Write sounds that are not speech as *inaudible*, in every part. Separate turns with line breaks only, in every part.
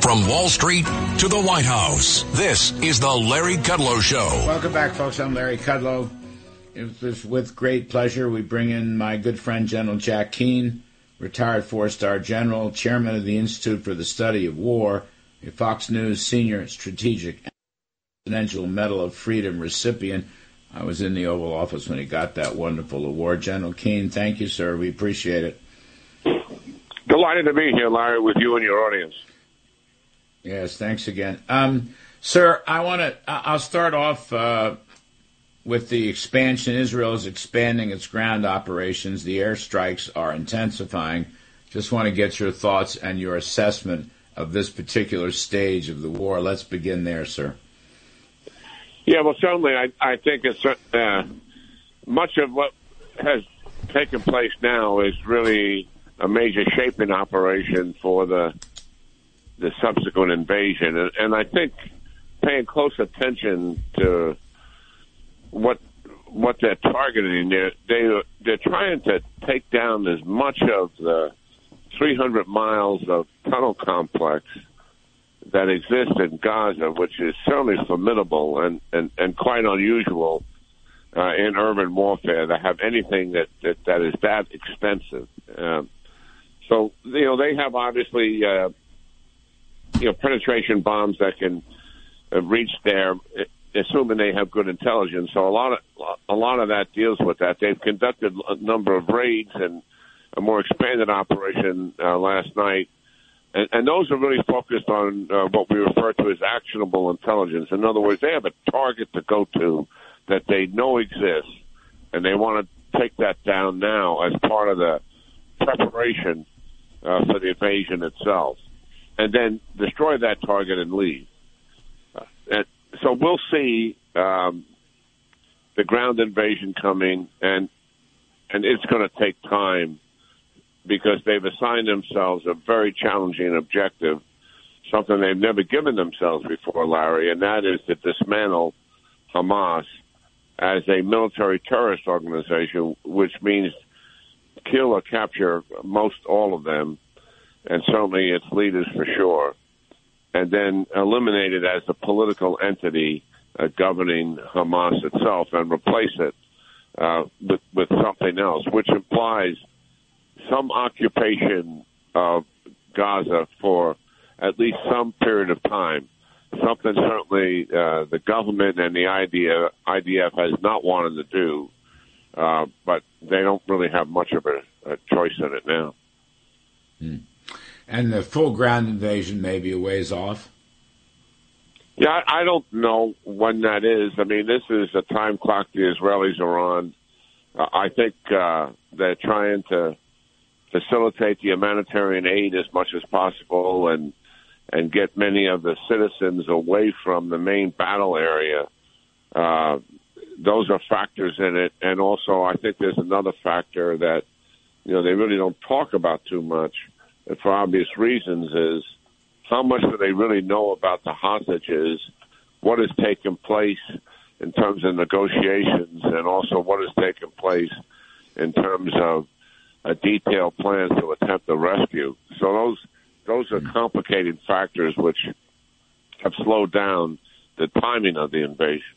From Wall Street to the White House, this is the Larry Kudlow Show.
Welcome back, folks. I'm Larry Kudlow. It was with great pleasure we bring in my good friend General Jack Keane, retired four-star general, chairman of the Institute for the Study of War, a Fox News senior strategic and Presidential Medal of Freedom recipient. I was in the Oval Office when he got that wonderful award. General Keane, thank you, sir. We appreciate it.
Delighted to be here, Larry, with you and your audience.
Yes, thanks again. Um, sir, I want to, I'll start off uh, with the expansion. Israel is expanding its ground operations. The airstrikes are intensifying. Just want to get your thoughts and your assessment of this particular stage of the war. Let's begin there, sir.
Yeah, well, certainly, I, I think it's uh, much of what has taken place now is really a major shaping operation for the the subsequent invasion, and, and I think paying close attention to what what they're targeting, they're they, they're trying to take down as much of the 300 miles of tunnel complex that exists in Gaza, which is certainly formidable and and, and quite unusual uh, in urban warfare to have anything that that, that is that expensive. Um, so you know they have obviously uh, you know penetration bombs that can uh, reach there, assuming they have good intelligence. So a lot of a lot of that deals with that. They've conducted a number of raids and a more expanded operation uh, last night. And, and those are really focused on uh, what we refer to as actionable intelligence. In other words, they have a target to go to that they know exists, and they want to take that down now as part of the preparation uh, for the invasion itself, and then destroy that target and leave. Uh, and so we'll see um, the ground invasion coming, and and it's going to take time because they've assigned themselves a very challenging objective, something they've never given themselves before, Larry, and that is to dismantle Hamas as a military terrorist organization, which means kill or capture most all of them, and certainly its leaders for sure, and then eliminate it as a political entity uh, governing Hamas itself and replace it uh, with, with something else, which implies some occupation of Gaza for at least some period of time. Something certainly uh, the government and the IDF, IDF has not wanted to do uh, but they don't really have much of a, a choice in it now.
Hmm. And the full ground invasion may be a ways off.
Yeah, I, don't know when that is. I mean, this is a time clock the Israelis are on. Uh, I think uh, they're trying to facilitate the humanitarian aid as much as possible and and get many of the citizens away from the main battle area. Uh, those are factors in it. And also, I think there's another factor that, you know, they really don't talk about too much, for obvious reasons, is how much do they really know about the hostages, what has taken place in terms of negotiations, and also what has taken place in terms of a detailed plan to attempt the rescue. So those those are hmm. complicating factors which have slowed down the timing of the invasion.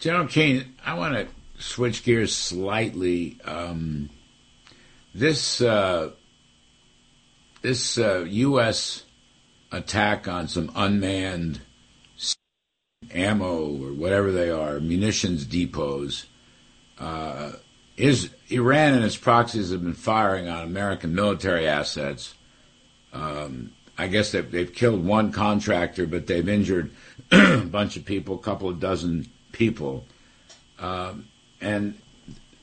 General Keane, I want to switch gears slightly. Um, this uh, this uh, U.S. attack on some unmanned ammo or whatever they are, munitions depots, uh, is Iran and its proxies have been firing on American military assets. Um, I guess they've, they've killed one contractor, but they've injured *clears throat* a bunch of people, a couple of dozen people. Um, and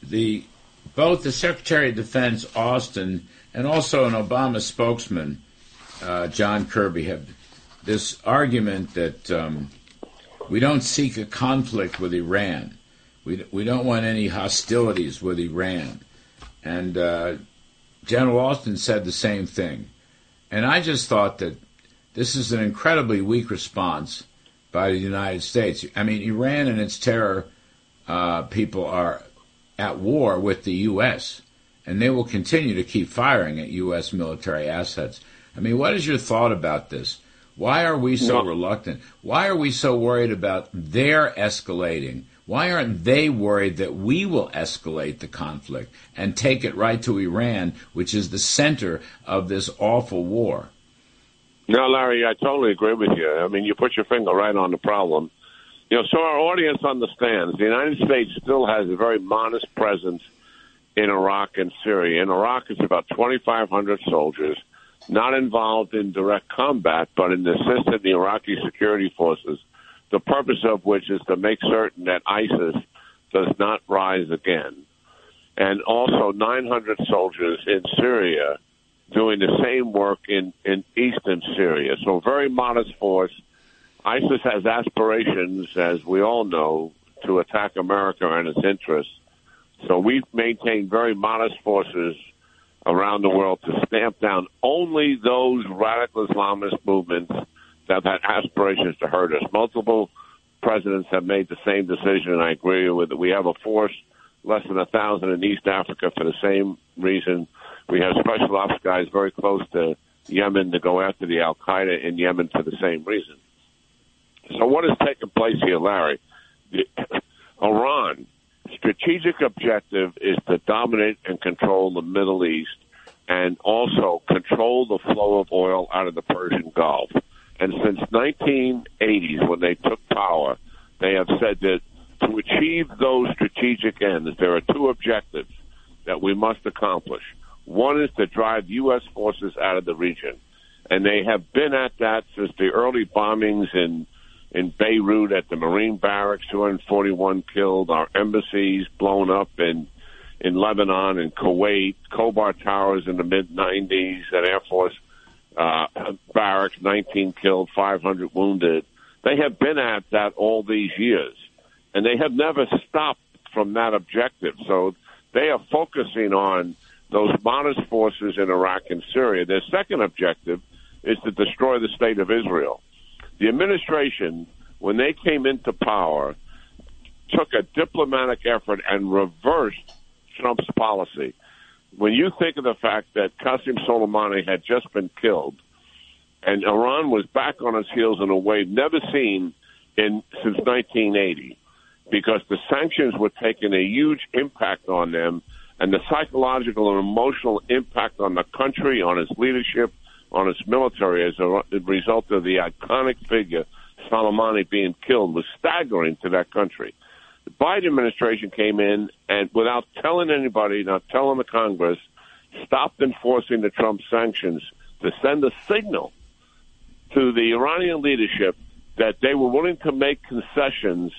the both the Secretary of Defense Austin and also an Obama spokesman, uh, John Kirby, have this argument that um, we don't seek a conflict with Iran. We, we don't want any hostilities with Iran. And uh, General Austin said the same thing. And I just thought that this is an incredibly weak response by the United States. I mean, Iran and its terror uh, people are at war with the U.S., and they will continue to keep firing at U.S. military assets. I mean, what is your thought about this? Why are we so reluctant? Why are we so worried about their escalating? Why aren't they worried that we will escalate the conflict and take it right to Iran, which is the center of this awful war?
No, Larry, I totally agree with you. I mean, you put your finger right on the problem. You know, so our audience understands the United States still has a very modest presence in Iraq and Syria. In Iraq, it's about 2,500 soldiers, not involved in direct combat, but in assisting the Iraqi security forces, the purpose of which is to make certain that ISIS does not rise again. And also 900 soldiers in Syria doing the same work in, in eastern Syria. So very modest force ISIS has aspirations, as we all know, to attack America and its interests. So we've maintained very modest forces around the world to stamp down only those radical Islamist movements that had aspirations to hurt us. Multiple presidents have made the same decision, and I agree with it. We have a force less than a thousand in East Africa for the same reason. We have special ops guys very close to Yemen to go after the Al Qaeda in Yemen for the same reason. So what is taking place here, Larry? The, *coughs* Iran strategic objective is to dominate and control the Middle East and also control the flow of oil out of the Persian Gulf. And since 1980s, when they took power, they have said that to achieve those strategic ends, there are two objectives that we must accomplish. One is to drive U.S. forces out of the region. And they have been at that since the early bombings in in Beirut at the Marine barracks, 241 killed. Our embassies blown up in in Lebanon and Kuwait. Khobar Towers in the mid 90s at Air Force uh, barracks, 19 killed, 500 wounded. They have been at that all these years, and they have never stopped from that objective. So they are focusing on those modest forces in Iraq and Syria. Their second objective is to destroy the state of Israel. The administration, when they came into power, took a diplomatic effort and reversed Trump's policy. When you think of the fact that Qasem Soleimani had just been killed, and Iran was back on its heels in a way never seen in since 1980, because the sanctions were taking a huge impact on them, and the psychological and emotional impact on the country, on its leadership, on its military as a result of the iconic figure Soleimani being killed was staggering to that country. The Biden administration came in and, without telling anybody, not telling the Congress, stopped enforcing the Trump sanctions to send a signal to the Iranian leadership that they were willing to make concessions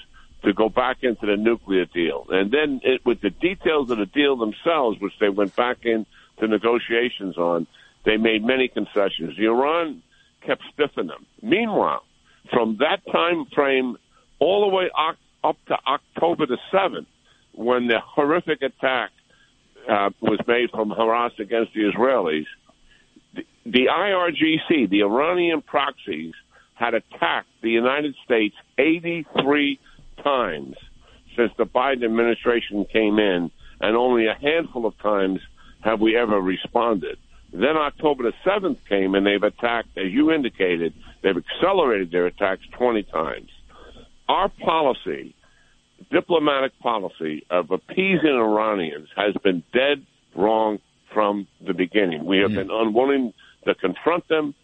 to go back into the nuclear deal. And then it, with the details of the deal themselves, which they went back into negotiations on, they made many concessions. Iran kept stiffing them. Meanwhile, from that time frame all the way up to October the 7th, when the horrific attack uh, was made from Hamas against the Israelis, the, the IRGC, the Iranian proxies, had attacked the United States 83 times since the Biden administration came in, and only a handful of times have we ever responded. Then October the 7th came and they've attacked, as you indicated, they've accelerated their attacks 20 times. Our policy, diplomatic policy of appeasing Iranians has been dead wrong
from the beginning. We have mm. been unwilling to confront them,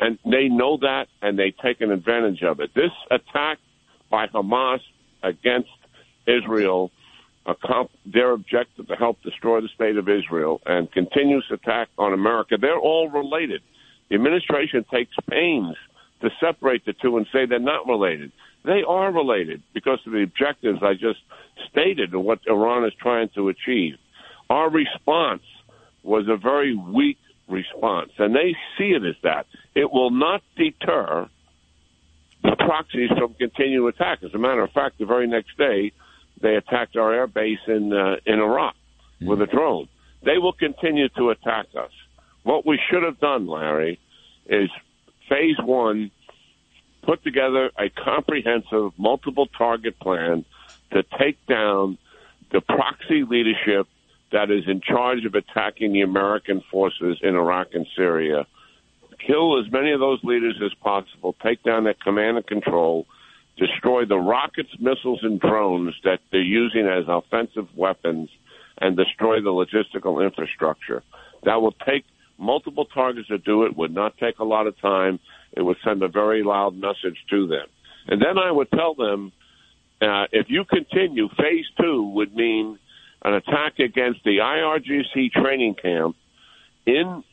and they know that, and they've taken advantage of it. This attack by Hamas against Israel, their objective to help destroy the state of Israel, and continuous attack on America, they're all related. The administration takes pains to separate the two and say they're not related. They are related because of the objectives I just stated and what Iran is trying to achieve. Our response was a very weak response, and they see it as that. It will not deter the proxies from continuing attack. As a matter of fact, the very next day, they attacked our air base in uh, in Iraq mm. with a drone. They will continue to attack us. What we should have done, Larry, is phase one, put together a comprehensive multiple target plan to take down the proxy leadership that is in charge of attacking the American forces in Iraq and Syria. Kill as many of those leaders as possible, take down their command and control, destroy the rockets, missiles, and drones that they're using as offensive weapons, and destroy the logistical infrastructure. That will take multiple targets to do it, would not take a lot of time. It would send a very loud message to them. And then I would tell them uh, if you continue, phase two would mean an attack against the IRGC training camp in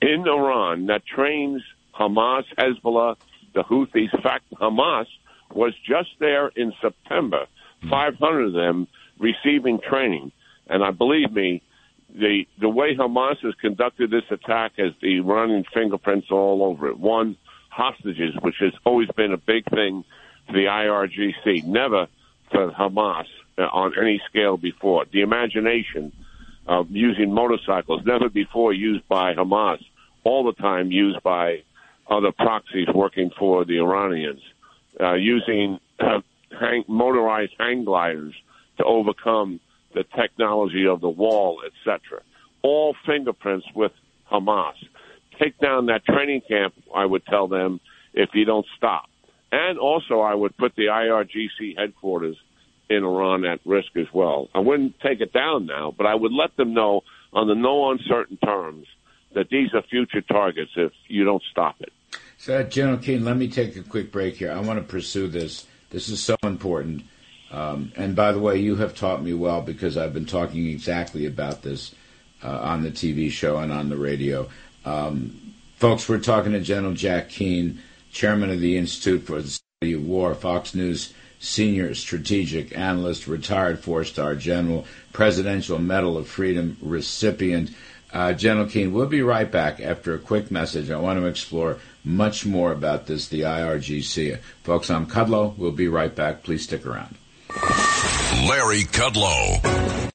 in Iran that trains Hamas, Hezbollah, the Houthis. In fact, Hamas was just there in September, 500 of them receiving training. And I believe me, the the way Hamas has conducted this attack has the Iranian fingerprints all over it. One, hostages, which has always been a big thing for the IRGC, never for Hamas uh, on any scale before. The imagination of using motorcycles, never before used by Hamas, all the time used by other proxies working for the Iranians, uh, using uh, hang, motorized hang gliders to overcome the technology of the wall, etc. All fingerprints with Hamas. Take down that training camp, I would tell them, if you don't stop. And also, I would put the IRGC headquarters in Iran at risk as well. I wouldn't take it down now, but I would let them know on the no uncertain terms that these are future targets if you don't stop it.
So, General Keane, let me take a quick break here. I want to pursue this. This is so important. Um, and by the way, you have taught me well because I've been talking exactly about this uh, on the TV show and on the radio. Um, folks, we're talking to General Jack Keane, chairman of the Institute for the Study of War, Fox News senior strategic analyst, retired four star general, Presidential Medal of Freedom recipient. Uh, General Keane, we'll be right back after a quick message. I want to explore much more about this, the IRGC. Folks, I'm Kudlow. We'll be right back. Please stick around.
Larry Kudlow.